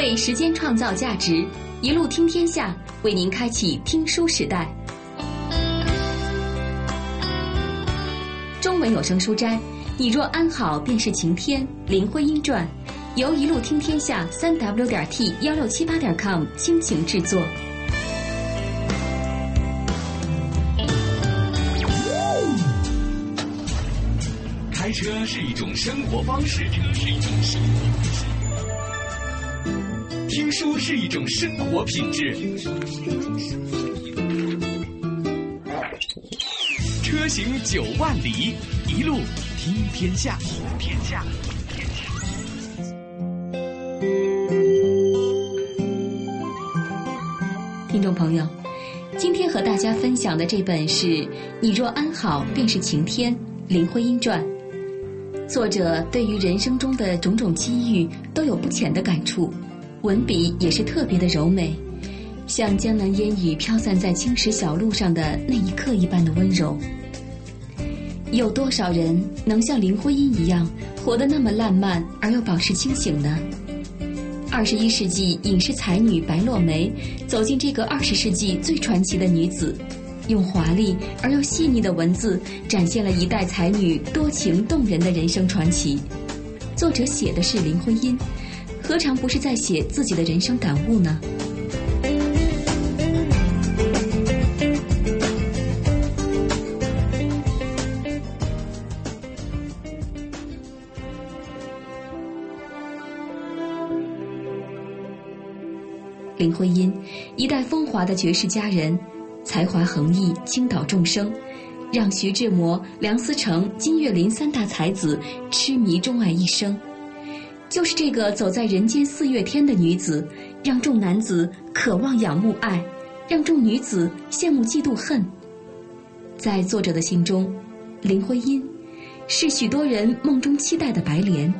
为时间创造价值，一路听天下，为您开启听书时代。中文有声书斋，你若安好，便是晴天。林徽因传，由一路听天下三 w 点 t 幺六七八点 com 倾情制作。开车是一种生活方式，车是一种生活。听书是一种生活品质。车行九万里，一路听天下。天下，听众朋友，今天和大家分享的这本是《你若安好，便是晴天》林徽因传。作者对于人生中的种种机遇都有不浅的感触，文笔也是特别的柔美，像江南烟雨飘散在青石小路上的那一刻一般的温柔。有多少人能像林徽因一样活得那么烂漫而又保持清醒呢？二十一世纪影视才女白落梅走进这个二十世纪最传奇的女子。用华丽而又细腻的文字，展现了一代才女多情动人的人生传奇。作者写的是林徽因，何尝不是在写自己的人生感悟呢？林徽因，一代风华的绝世佳人。才华横溢，倾倒众生，让徐志摩、梁思成、金岳霖三大才子痴迷钟爱一生。就是这个走在人间四月天的女子，让众男子渴望仰慕爱，让众女子羡慕嫉妒恨。在作者的心中，林徽因是许多人梦中期待的白莲。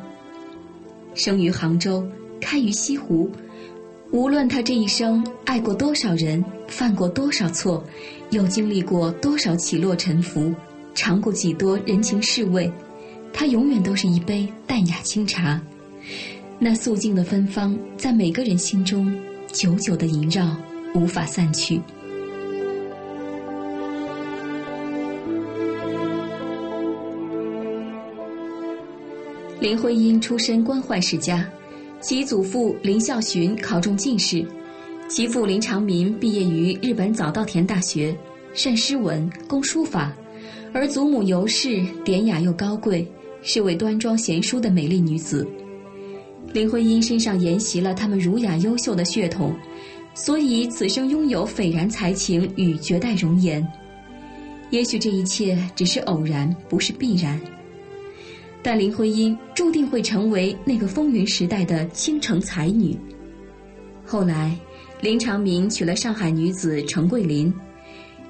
生于杭州，开于西湖。无论他这一生爱过多少人，犯过多少错，又经历过多少起落沉浮，尝过几多人情世味，他永远都是一杯淡雅清茶。那素净的芬芳，在每个人心中久久的萦绕，无法散去。林徽因出身官宦世家。其祖父林孝洵考中进士，其父林长民毕业于日本早稻田大学，善诗文，工书法，而祖母尤氏典雅又高贵，是位端庄贤淑的美丽女子。林徽因身上沿袭了他们儒雅优秀的血统，所以此生拥有斐然才情与绝代容颜。也许这一切只是偶然，不是必然。但林徽因注定会成为那个风云时代的倾城才女。后来，林长民娶了上海女子程桂林，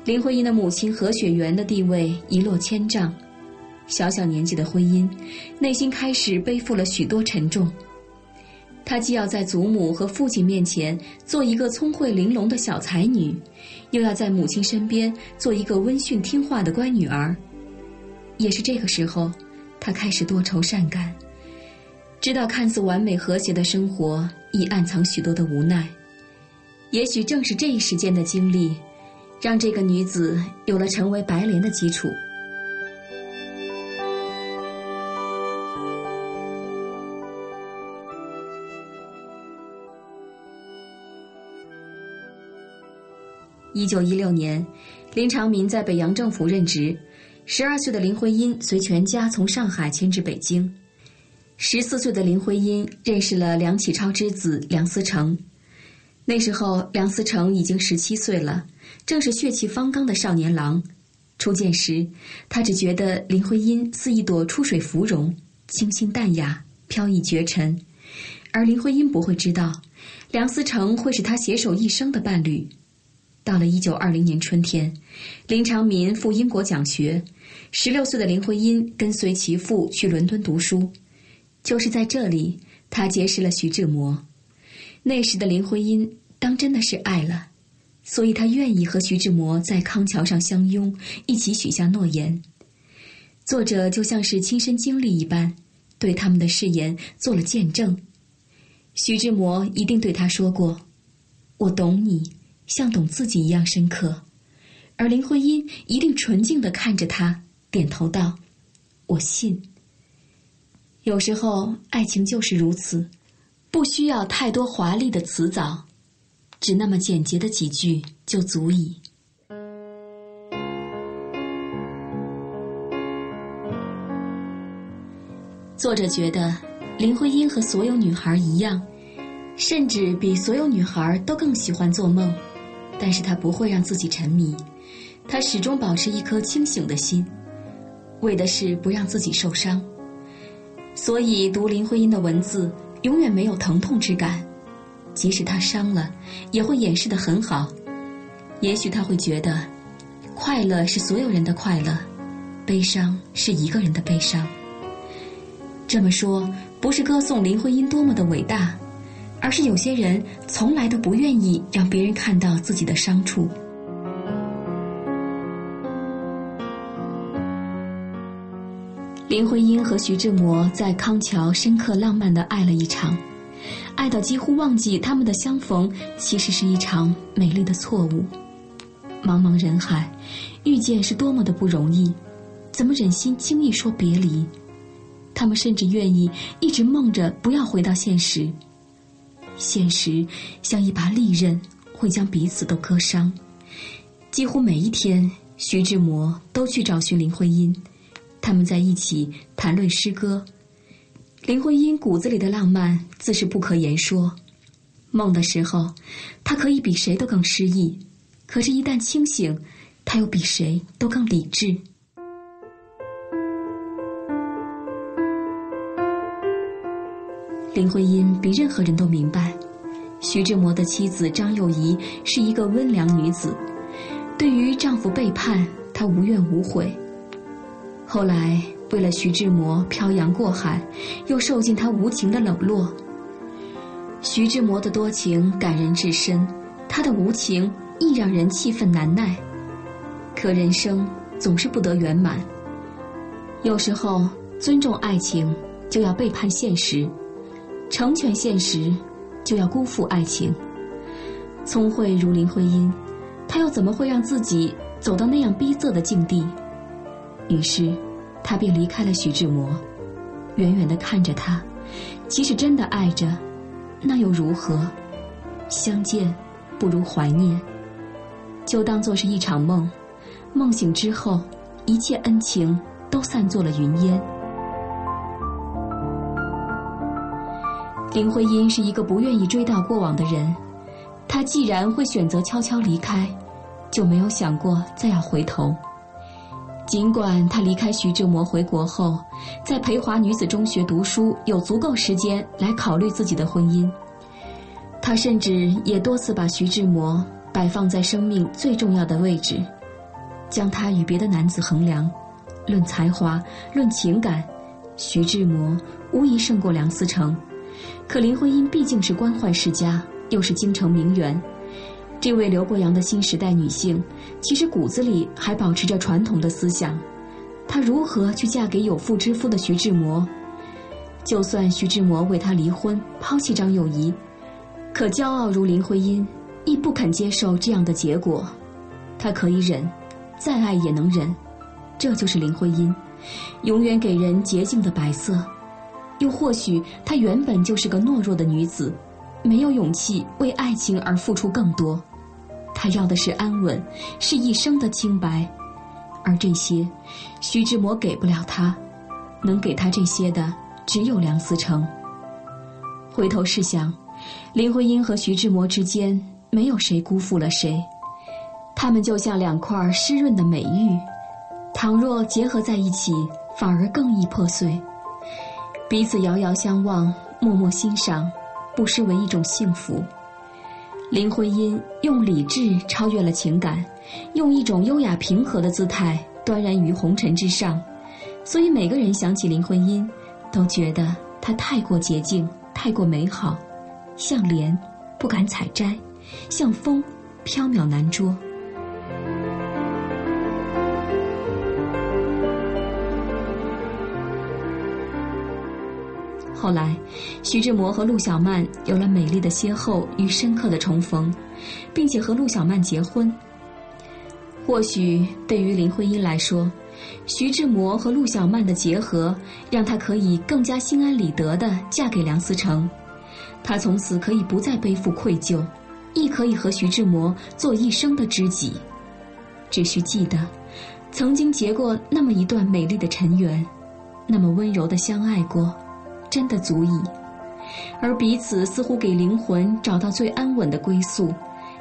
林徽因的母亲何雪媛的地位一落千丈。小小年纪的徽因，内心开始背负了许多沉重。她既要在祖母和父亲面前做一个聪慧玲珑的小才女，又要在母亲身边做一个温驯听话的乖女儿。也是这个时候。他开始多愁善感，知道看似完美和谐的生活已暗藏许多的无奈。也许正是这一时间的经历，让这个女子有了成为白莲的基础。一九一六年，林长民在北洋政府任职。十二岁的林徽因随全家从上海迁至北京。十四岁的林徽因认识了梁启超之子梁思成。那时候，梁思成已经十七岁了，正是血气方刚的少年郎。初见时，他只觉得林徽因似一朵出水芙蓉，清新淡雅，飘逸绝尘。而林徽因不会知道，梁思成会是他携手一生的伴侣。到了一九二零年春天，林长民赴英国讲学，十六岁的林徽因跟随其父去伦敦读书。就是在这里，他结识了徐志摩。那时的林徽因当真的是爱了，所以她愿意和徐志摩在康桥上相拥，一起许下诺言。作者就像是亲身经历一般，对他们的誓言做了见证。徐志摩一定对他说过：“我懂你，像懂自己一样深刻。”而林徽因一定纯净的看着他，点头道：“我信。”有时候，爱情就是如此，不需要太多华丽的辞藻，只那么简洁的几句就足以。作者觉得，林徽因和所有女孩一样，甚至比所有女孩都更喜欢做梦，但是他不会让自己沉迷，他始终保持一颗清醒的心，为的是不让自己受伤。所以读林徽因的文字，永远没有疼痛之感，即使她伤了，也会掩饰得很好。也许他会觉得，快乐是所有人的快乐，悲伤是一个人的悲伤。这么说，不是歌颂林徽因多么的伟大，而是有些人从来都不愿意让别人看到自己的伤处。林徽因和徐志摩在康桥深刻浪漫的爱了一场，爱到几乎忘记他们的相逢其实是一场美丽的错误。茫茫人海，遇见是多么的不容易，怎么忍心轻易说别离？他们甚至愿意一直梦着不要回到现实。现实像一把利刃，会将彼此都割伤。几乎每一天，徐志摩都去找寻林徽因，他们在一起谈论诗歌。林徽因骨子里的浪漫自是不可言说。梦的时候，她可以比谁都更诗意；可是，一旦清醒，她又比谁都更理智。林徽因比任何人都明白，徐志摩的妻子张幼仪是一个温良女子，对于丈夫背叛，她无怨无悔。后来为了徐志摩漂洋过海，又受尽他无情的冷落。徐志摩的多情感人至深，他的无情亦让人气愤难耐。可人生总是不得圆满，有时候尊重爱情，就要背叛现实。成全现实，就要辜负爱情。聪慧如林徽因，她又怎么会让自己走到那样逼仄的境地？于是，她便离开了徐志摩，远远的看着他。即使真的爱着，那又如何？相见不如怀念，就当做是一场梦。梦醒之后，一切恩情都散作了云烟。林徽因是一个不愿意追悼过往的人，她既然会选择悄悄离开，就没有想过再要回头。尽管她离开徐志摩回国后，在培华女子中学读书，有足够时间来考虑自己的婚姻。她甚至也多次把徐志摩摆放在生命最重要的位置，将他与别的男子衡量，论才华，论情感，徐志摩无疑胜过梁思成。可林徽因毕竟是官宦世家，又是京城名媛，这位刘伯阳的新时代女性，其实骨子里还保持着传统的思想。她如何去嫁给有妇之夫的徐志摩？就算徐志摩为她离婚，抛弃张幼仪，可骄傲如林徽因，亦不肯接受这样的结果。她可以忍，再爱也能忍，这就是林徽因，永远给人洁净的白色。又或许，她原本就是个懦弱的女子，没有勇气为爱情而付出更多。她要的是安稳，是一生的清白，而这些，徐志摩给不了她，能给她这些的只有梁思成。回头试想，林徽因和徐志摩之间，没有谁辜负了谁，他们就像两块湿润的美玉，倘若结合在一起，反而更易破碎。彼此遥遥相望，默默欣赏，不失为一种幸福。林徽因用理智超越了情感，用一种优雅平和的姿态端然于红尘之上，所以每个人想起林徽因，都觉得她太过洁净，太过美好，像莲不敢采摘，像风飘渺难捉。后来，徐志摩和陆小曼有了美丽的邂逅与深刻的重逢，并且和陆小曼结婚。或许对于林徽因来说，徐志摩和陆小曼的结合让她可以更加心安理得地嫁给梁思成，她从此可以不再背负愧疚，亦可以和徐志摩做一生的知己。只需记得，曾经结过那么一段美丽的尘缘，那么温柔的相爱过。真的足矣，而彼此似乎给灵魂找到最安稳的归宿，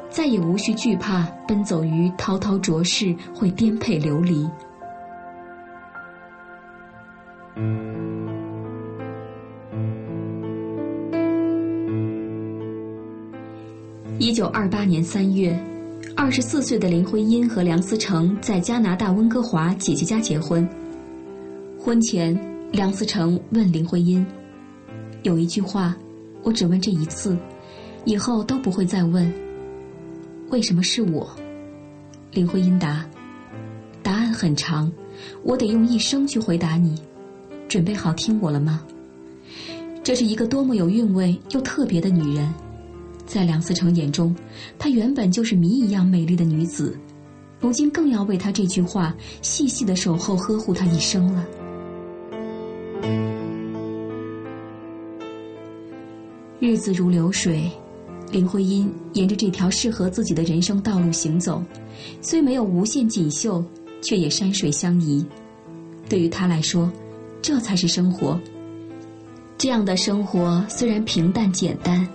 再也无需惧怕奔走于滔滔浊世会颠沛流离。一九二八年三月，二十四岁的林徽因和梁思成在加拿大温哥华姐姐家结婚。婚前，梁思成问林徽因。有一句话，我只问这一次，以后都不会再问。为什么是我？林徽因答：“答案很长，我得用一生去回答你。准备好听我了吗？”这是一个多么有韵味又特别的女人，在梁思成眼中，她原本就是谜一样美丽的女子，如今更要为她这句话细细的守候呵护她一生了。日子如流水，林徽因沿着这条适合自己的人生道路行走，虽没有无限锦绣，却也山水相宜。对于她来说，这才是生活。这样的生活虽然平淡简单，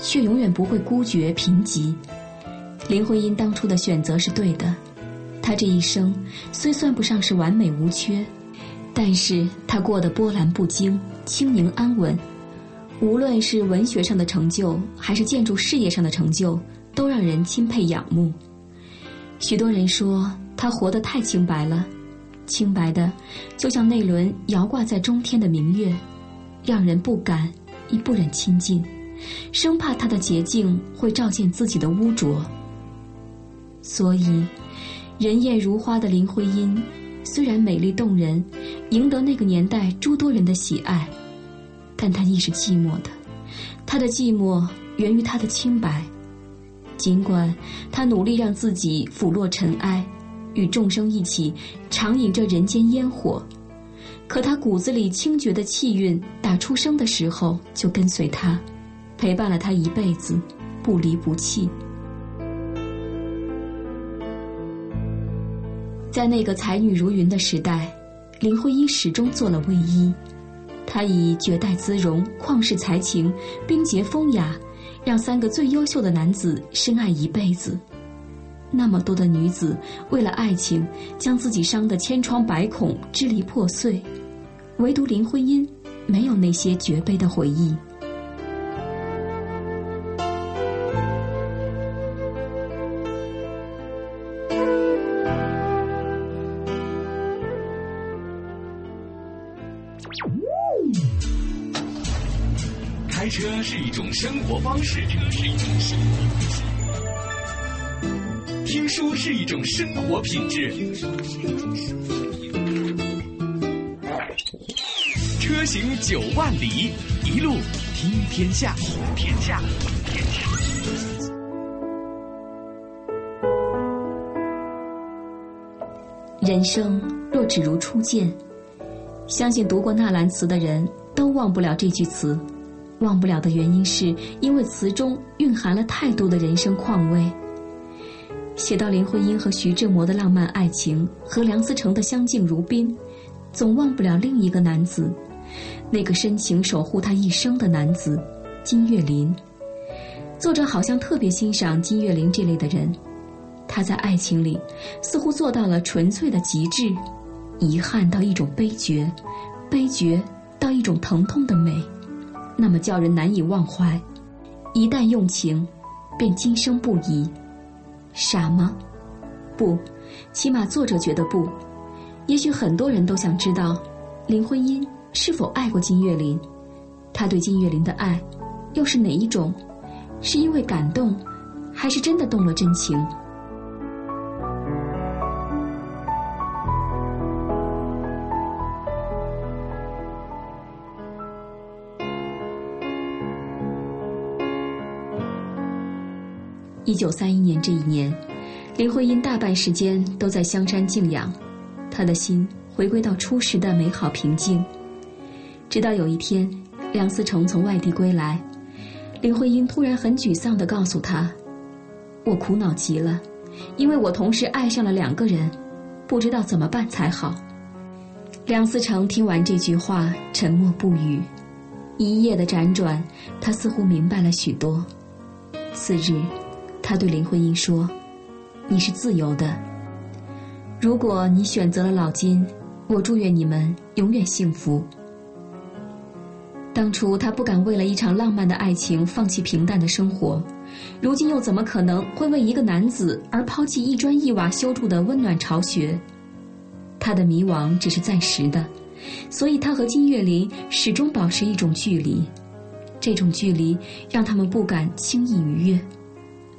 却永远不会孤绝贫瘠。林徽因当初的选择是对的，她这一生虽算不上是完美无缺，但是她过得波澜不惊，清宁安稳。无论是文学上的成就，还是建筑事业上的成就，都让人钦佩仰慕。许多人说他活得太清白了，清白的就像那轮摇挂在中天的明月，让人不敢亦不忍亲近，生怕他的洁净会照见自己的污浊。所以，人艳如花的林徽因，虽然美丽动人，赢得那个年代诸多人的喜爱。但他亦是寂寞的，他的寂寞源于他的清白。尽管他努力让自己俯落尘埃，与众生一起长饮这人间烟火，可他骨子里清绝的气韵，打出生的时候就跟随他，陪伴了他一辈子，不离不弃。在那个才女如云的时代，林徽因始终做了卫衣。她以绝代姿容、旷世才情、冰洁风雅，让三个最优秀的男子深爱一辈子。那么多的女子为了爱情，将自己伤得千疮百孔、支离破碎，唯独林徽因没有那些绝悲的回忆。车是一种生活方式，车是一种生活方式。听书是一种生活品质，车行九万里，一路听天下，天下，天下。人生若只如初见，相信读过纳兰词的人都忘不了这句词。忘不了的原因是因为词中蕴含了太多的人生况味。写到林徽因和徐志摩的浪漫爱情和梁思成的相敬如宾，总忘不了另一个男子，那个深情守护他一生的男子金岳霖。作者好像特别欣赏金岳霖这类的人，他在爱情里似乎做到了纯粹的极致，遗憾到一种悲绝，悲绝到一种疼痛的美。那么叫人难以忘怀，一旦用情，便今生不移。傻吗？不，起码作者觉得不。也许很多人都想知道，林徽因是否爱过金岳霖？他对金岳霖的爱，又是哪一种？是因为感动，还是真的动了真情？一九三一年这一年，林徽因大半时间都在香山静养，她的心回归到初时的美好平静。直到有一天，梁思成从外地归来，林徽因突然很沮丧地告诉他：“我苦恼极了，因为我同时爱上了两个人，不知道怎么办才好。”梁思成听完这句话，沉默不语。一夜的辗转，他似乎明白了许多。次日，他对林徽因说：“你是自由的。如果你选择了老金，我祝愿你们永远幸福。”当初他不敢为了一场浪漫的爱情放弃平淡的生活，如今又怎么可能会为一个男子而抛弃一砖一瓦修筑的温暖巢穴？他的迷惘只是暂时的，所以他和金岳霖始终保持一种距离。这种距离让他们不敢轻易逾越，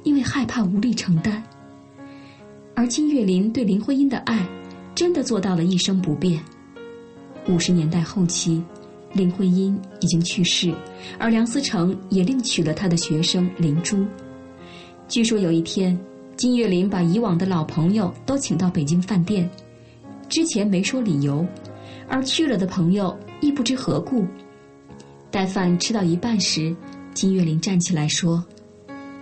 因为害怕无力承担。而金岳霖对林徽因的爱，真的做到了一生不变。五十年代后期，林徽因已经去世，而梁思成也另娶了他的学生林珠。据说有一天，金岳霖把以往的老朋友都请到北京饭店。之前没说理由，而去了的朋友亦不知何故。待饭吃到一半时，金岳霖站起来说：“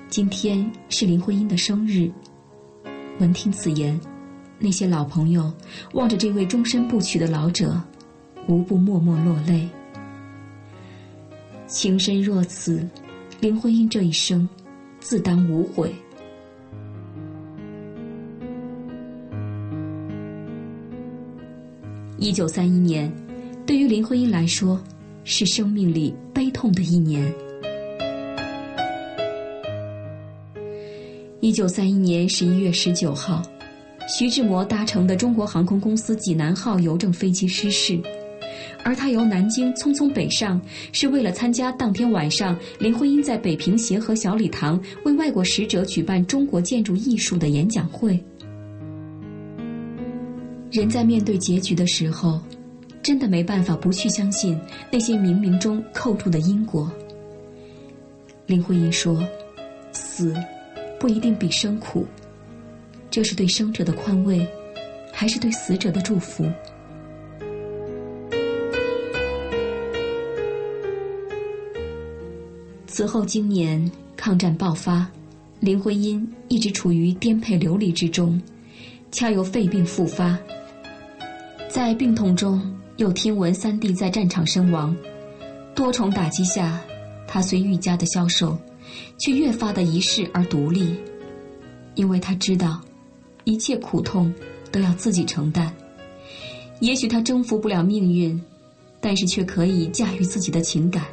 今天是林徽因的生日。”闻听此言，那些老朋友望着这位终身不娶的老者，无不默默落泪。情深若此，林徽因这一生自当无悔。一九三一年，对于林徽因来说，是生命里悲痛的一年。一九三一年十一月十九号，徐志摩搭乘的中国航空公司济南号邮政飞机失事，而他由南京匆匆北上，是为了参加当天晚上林徽因在北平协和小礼堂为外国使者举办中国建筑艺术的演讲会。人在面对结局的时候，真的没办法不去相信那些冥冥中扣住的因果。林徽因说：“死不一定比生苦，这是对生者的宽慰，还是对死者的祝福？”此后经年抗战爆发，林徽因一直处于颠沛流离之中，恰有肺病复发。在病痛中，又听闻三弟在战场身亡，多重打击下，他虽愈加的消瘦，却越发的一世而独立，因为他知道，一切苦痛都要自己承担。也许他征服不了命运，但是却可以驾驭自己的情感。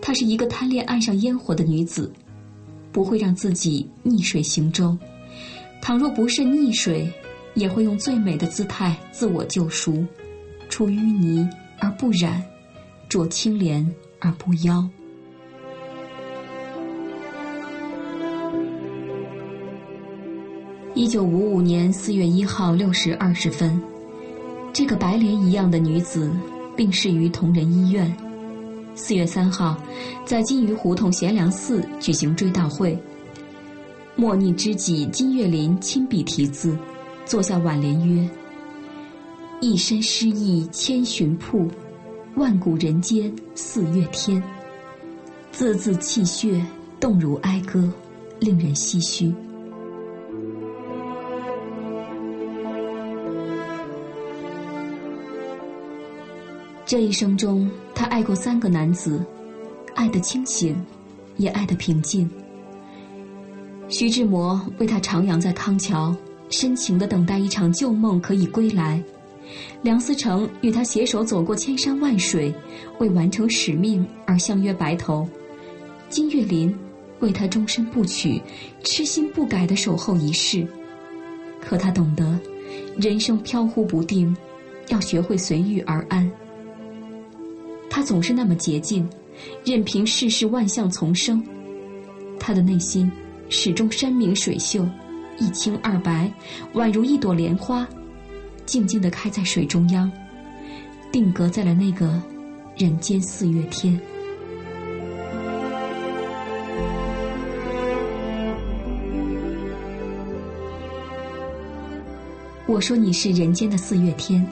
她是一个贪恋岸上烟火的女子，不会让自己逆水行舟。倘若不慎溺水。也会用最美的姿态自我救赎，出淤泥而不染，濯清涟而不妖。一九五五年四月一号六时二十分，这个白莲一样的女子病逝于同仁医院。四月三号，在金鱼胡同贤良寺举行追悼会。莫逆知己金岳霖亲笔题字。坐下挽联曰：“一身诗意千寻瀑，万古人间四月天。”字字泣血，动如哀歌，令人唏嘘。这一生中，他爱过三个男子，爱得清醒，也爱得平静。徐志摩为他徜徉在康桥。深情的等待一场旧梦可以归来，梁思成与他携手走过千山万水，为完成使命而相约白头。金岳霖为他终身不娶，痴心不改的守候一世。可他懂得，人生飘忽不定，要学会随遇而安。他总是那么洁净任凭世事万象丛生。他的内心始终山明水秀一清二白宛如一朵莲花静静的开在水中央定格在了那个人间四月天。我说你是人间的四月天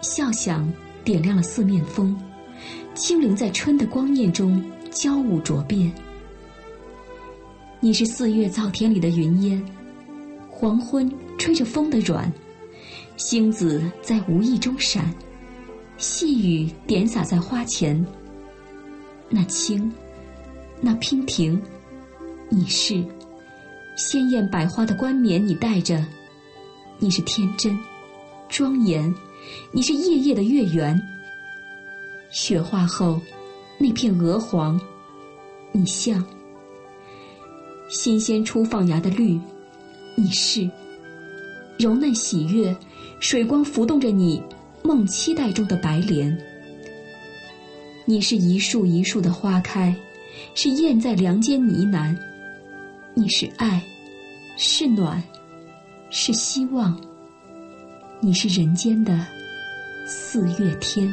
笑响点亮了四面风。轻灵在春的光念中交舞着变。你是四月灶田里的云烟，黄昏吹着风的软，星子在无意中闪，细雨点洒在花前。那青，那娉婷，你是鲜艳百花的冠冕，你戴着。你是天真，庄严；你是夜夜的月圆。雪化后，那片鹅黄，你像新鲜初放芽的绿；你是柔嫩喜悦，水光浮动着你梦期待中的白莲。你是一树一树的花开，是燕在梁间呢喃。你是爱，是暖。是希望，你是人间的四月天。